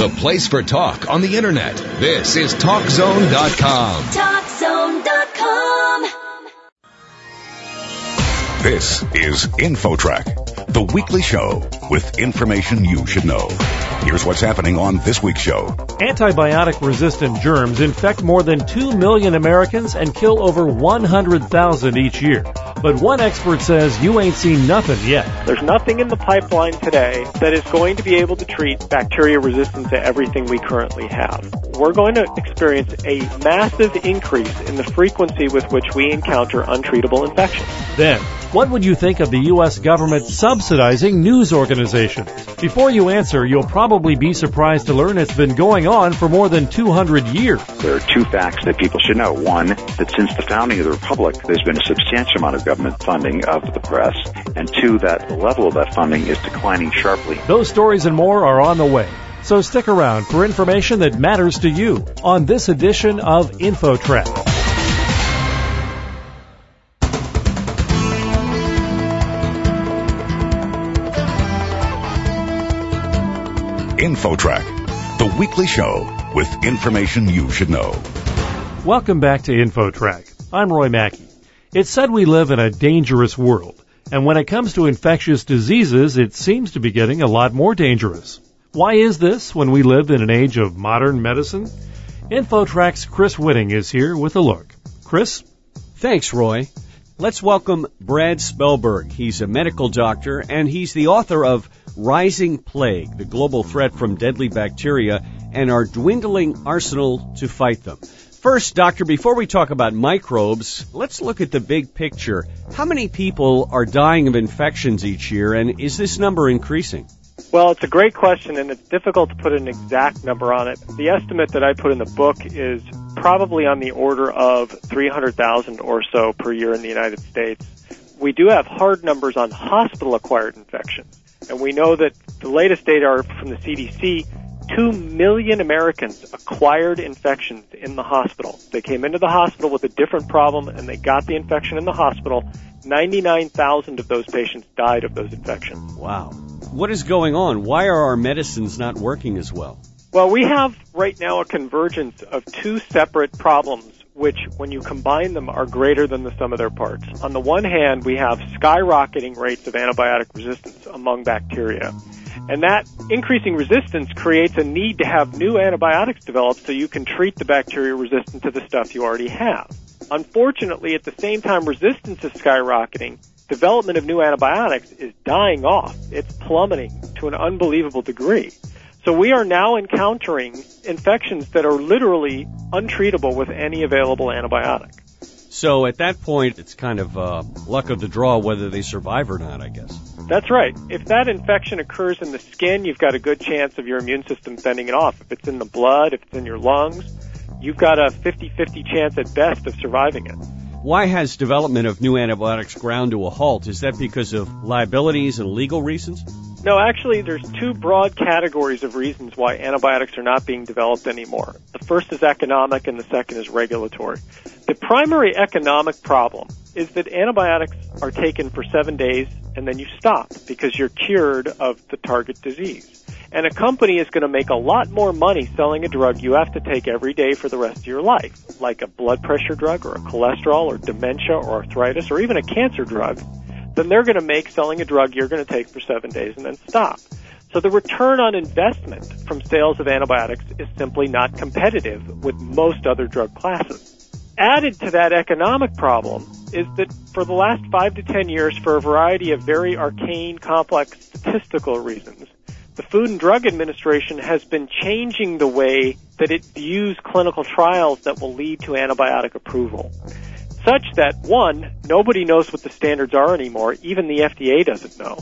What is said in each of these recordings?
the place for talk on the internet. This is TalkZone.com. TalkZone.com. This is InfoTrack, the weekly show with information you should know. Here's what's happening on this week's show. Antibiotic resistant germs infect more than 2 million Americans and kill over 100,000 each year. But one expert says you ain't seen nothing yet. There's nothing in the pipeline today that is going to be able to treat bacteria resistant to everything we currently have. We're going to experience a massive increase in the frequency with which we encounter untreatable infections. Then, what would you think of the U.S. government subsidizing news organizations? Before you answer, you'll probably be surprised to learn it's been going on for more than 200 years. There are two facts that people should know. One, that since the founding of the Republic, there's been a substantial amount of government funding of the press. And two, that the level of that funding is declining sharply. Those stories and more are on the way. So stick around for information that matters to you on this edition of InfoTrack. InfoTrack, the weekly show with information you should know. Welcome back to InfoTrack. I'm Roy Mackey. It's said we live in a dangerous world, and when it comes to infectious diseases, it seems to be getting a lot more dangerous. Why is this when we live in an age of modern medicine? InfoTrack's Chris Whitting is here with a look. Chris? Thanks, Roy. Let's welcome Brad Spellberg. He's a medical doctor and he's the author of Rising Plague, the global threat from deadly bacteria and our dwindling arsenal to fight them. First, doctor, before we talk about microbes, let's look at the big picture. How many people are dying of infections each year and is this number increasing? Well, it's a great question and it's difficult to put an exact number on it. The estimate that I put in the book is probably on the order of 300,000 or so per year in the United States. We do have hard numbers on hospital acquired infections. And we know that the latest data are from the CDC. Two million Americans acquired infections in the hospital. They came into the hospital with a different problem and they got the infection in the hospital. 99,000 of those patients died of those infections. Wow. What is going on? Why are our medicines not working as well? Well, we have right now a convergence of two separate problems which, when you combine them, are greater than the sum of their parts. On the one hand, we have skyrocketing rates of antibiotic resistance among bacteria. And that increasing resistance creates a need to have new antibiotics developed so you can treat the bacteria resistant to the stuff you already have. Unfortunately, at the same time resistance is skyrocketing, development of new antibiotics is dying off. It's plummeting to an unbelievable degree. So we are now encountering infections that are literally untreatable with any available antibiotic. So at that point, it's kind of uh, luck of the draw whether they survive or not, I guess. That's right. If that infection occurs in the skin, you've got a good chance of your immune system fending it off. If it's in the blood, if it's in your lungs, you've got a 50-50 chance at best of surviving it. Why has development of new antibiotics ground to a halt? Is that because of liabilities and legal reasons? No, actually, there's two broad categories of reasons why antibiotics are not being developed anymore. The first is economic and the second is regulatory. The primary economic problem is that antibiotics are taken for seven days and then you stop because you're cured of the target disease. And a company is going to make a lot more money selling a drug you have to take every day for the rest of your life, like a blood pressure drug or a cholesterol or dementia or arthritis or even a cancer drug, than they're going to make selling a drug you're going to take for seven days and then stop. So the return on investment from sales of antibiotics is simply not competitive with most other drug classes. Added to that economic problem is that for the last five to ten years, for a variety of very arcane, complex statistical reasons, the Food and Drug Administration has been changing the way that it views clinical trials that will lead to antibiotic approval. Such that one, nobody knows what the standards are anymore, even the FDA doesn't know.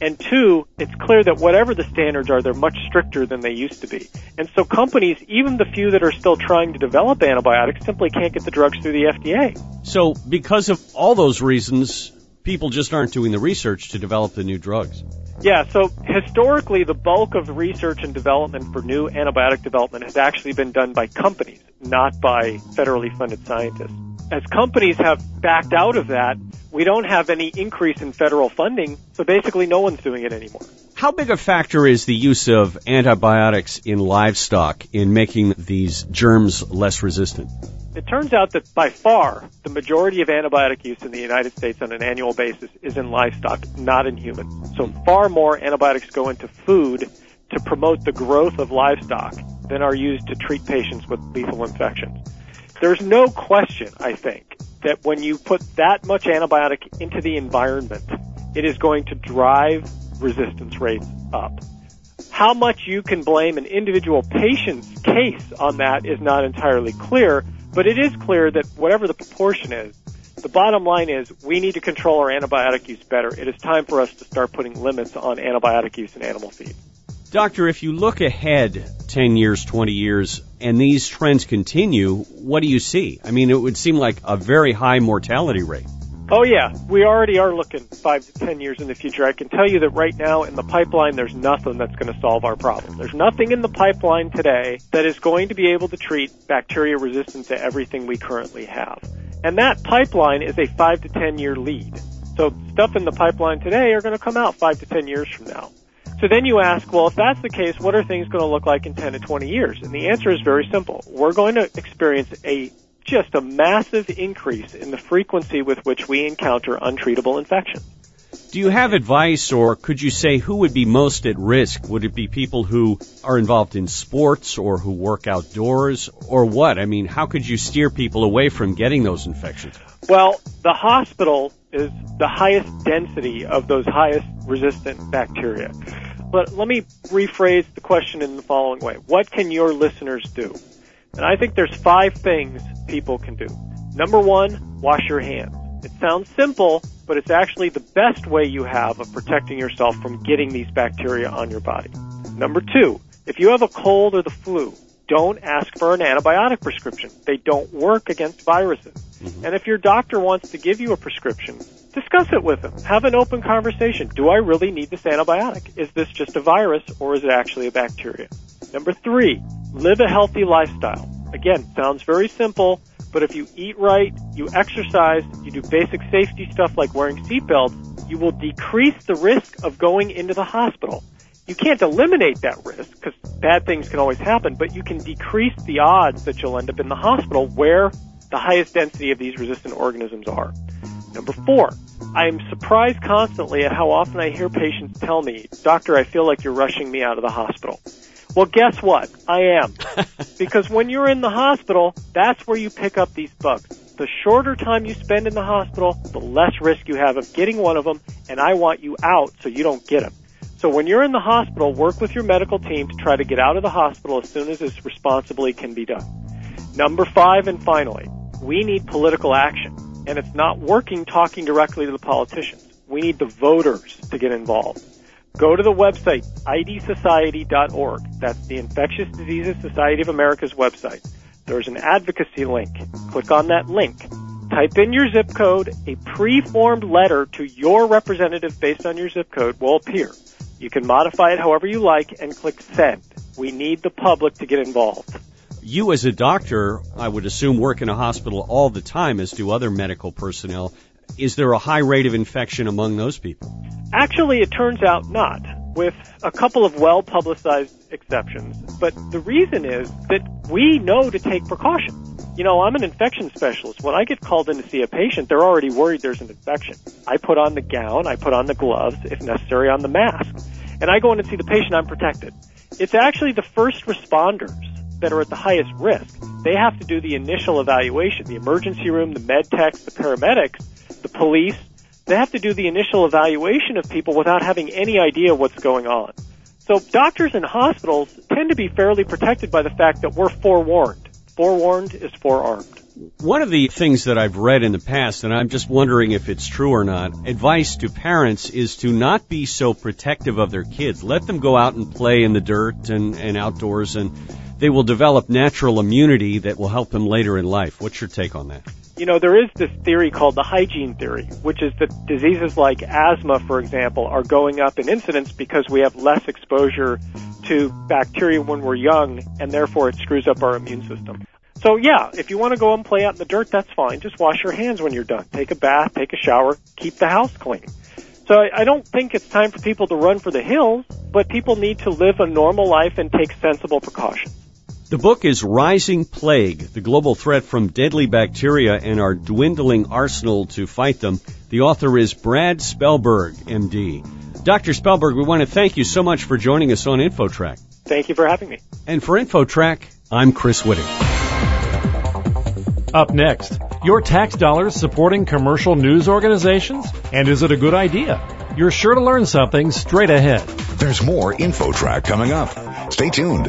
And two, it's clear that whatever the standards are, they're much stricter than they used to be. And so companies, even the few that are still trying to develop antibiotics, simply can't get the drugs through the FDA. So because of all those reasons, people just aren't doing the research to develop the new drugs. Yeah, so historically, the bulk of research and development for new antibiotic development has actually been done by companies, not by federally funded scientists. As companies have backed out of that, we don't have any increase in federal funding, so basically no one's doing it anymore. How big a factor is the use of antibiotics in livestock in making these germs less resistant? It turns out that by far the majority of antibiotic use in the United States on an annual basis is in livestock, not in humans. So far more antibiotics go into food to promote the growth of livestock than are used to treat patients with lethal infections. There's no question, I think, that when you put that much antibiotic into the environment, it is going to drive resistance rates up. How much you can blame an individual patient's case on that is not entirely clear, but it is clear that whatever the proportion is, the bottom line is we need to control our antibiotic use better. It is time for us to start putting limits on antibiotic use in animal feed. Doctor, if you look ahead 10 years, 20 years, and these trends continue, what do you see? I mean, it would seem like a very high mortality rate. Oh yeah, we already are looking five to ten years in the future. I can tell you that right now in the pipeline, there's nothing that's going to solve our problem. There's nothing in the pipeline today that is going to be able to treat bacteria resistant to everything we currently have. And that pipeline is a five to ten year lead. So stuff in the pipeline today are going to come out five to ten years from now. So then you ask, well, if that's the case, what are things going to look like in 10 to 20 years? And the answer is very simple. We're going to experience a just a massive increase in the frequency with which we encounter untreatable infections. Do you have advice or could you say who would be most at risk? Would it be people who are involved in sports or who work outdoors or what? I mean, how could you steer people away from getting those infections? Well, the hospital is the highest density of those highest resistant bacteria. But let me rephrase the question in the following way. What can your listeners do? And I think there's five things people can do. Number one, wash your hands. It sounds simple, but it's actually the best way you have of protecting yourself from getting these bacteria on your body. Number two, if you have a cold or the flu, don't ask for an antibiotic prescription. They don't work against viruses. Mm-hmm. And if your doctor wants to give you a prescription, discuss it with them. Have an open conversation. Do I really need this antibiotic? Is this just a virus or is it actually a bacteria? Number three, live a healthy lifestyle. Again, sounds very simple, but if you eat right, you exercise, you do basic safety stuff like wearing seatbelts, you will decrease the risk of going into the hospital. You can't eliminate that risk because bad things can always happen, but you can decrease the odds that you'll end up in the hospital where the highest density of these resistant organisms are. Number four, I am surprised constantly at how often I hear patients tell me, Doctor, I feel like you're rushing me out of the hospital. Well, guess what? I am. because when you're in the hospital, that's where you pick up these bugs. The shorter time you spend in the hospital, the less risk you have of getting one of them, and I want you out so you don't get them. So when you're in the hospital, work with your medical team to try to get out of the hospital as soon as this responsibly can be done. Number five and finally, we need political action. And it's not working talking directly to the politicians. We need the voters to get involved. Go to the website, idsociety.org. That's the Infectious Diseases Society of America's website. There's an advocacy link. Click on that link. Type in your zip code. A pre-formed letter to your representative based on your zip code will appear. You can modify it however you like and click send. We need the public to get involved. You as a doctor, I would assume work in a hospital all the time as do other medical personnel. Is there a high rate of infection among those people? Actually, it turns out not, with a couple of well publicized exceptions. But the reason is that we know to take precautions. You know, I'm an infection specialist. When I get called in to see a patient, they're already worried there's an infection. I put on the gown, I put on the gloves, if necessary, on the mask. And I go in and see the patient, I'm protected. It's actually the first responders that are at the highest risk. They have to do the initial evaluation. The emergency room, the med techs, the paramedics, the police, they have to do the initial evaluation of people without having any idea what's going on. So doctors and hospitals tend to be fairly protected by the fact that we're forewarned. Forewarned is forearmed. One of the things that I've read in the past, and I'm just wondering if it's true or not, advice to parents is to not be so protective of their kids. Let them go out and play in the dirt and, and outdoors, and they will develop natural immunity that will help them later in life. What's your take on that? you know, there is this theory called the hygiene theory, which is that diseases like asthma, for example, are going up in incidence because we have less exposure to bacteria when we're young, and therefore it screws up our immune system. So yeah, if you want to go and play out in the dirt, that's fine. Just wash your hands when you're done. Take a bath, take a shower, keep the house clean. So I, I don't think it's time for people to run for the hills, but people need to live a normal life and take sensible precautions. The book is Rising Plague, the global threat from deadly bacteria and our dwindling arsenal to fight them. The author is Brad Spellberg, MD. Dr. Spellberg, we want to thank you so much for joining us on InfoTrack. Thank you for having me. And for InfoTrack, I'm Chris Whitting. Up next, your tax dollars supporting commercial news organizations? And is it a good idea? You're sure to learn something straight ahead. There's more InfoTrack coming up. Stay tuned.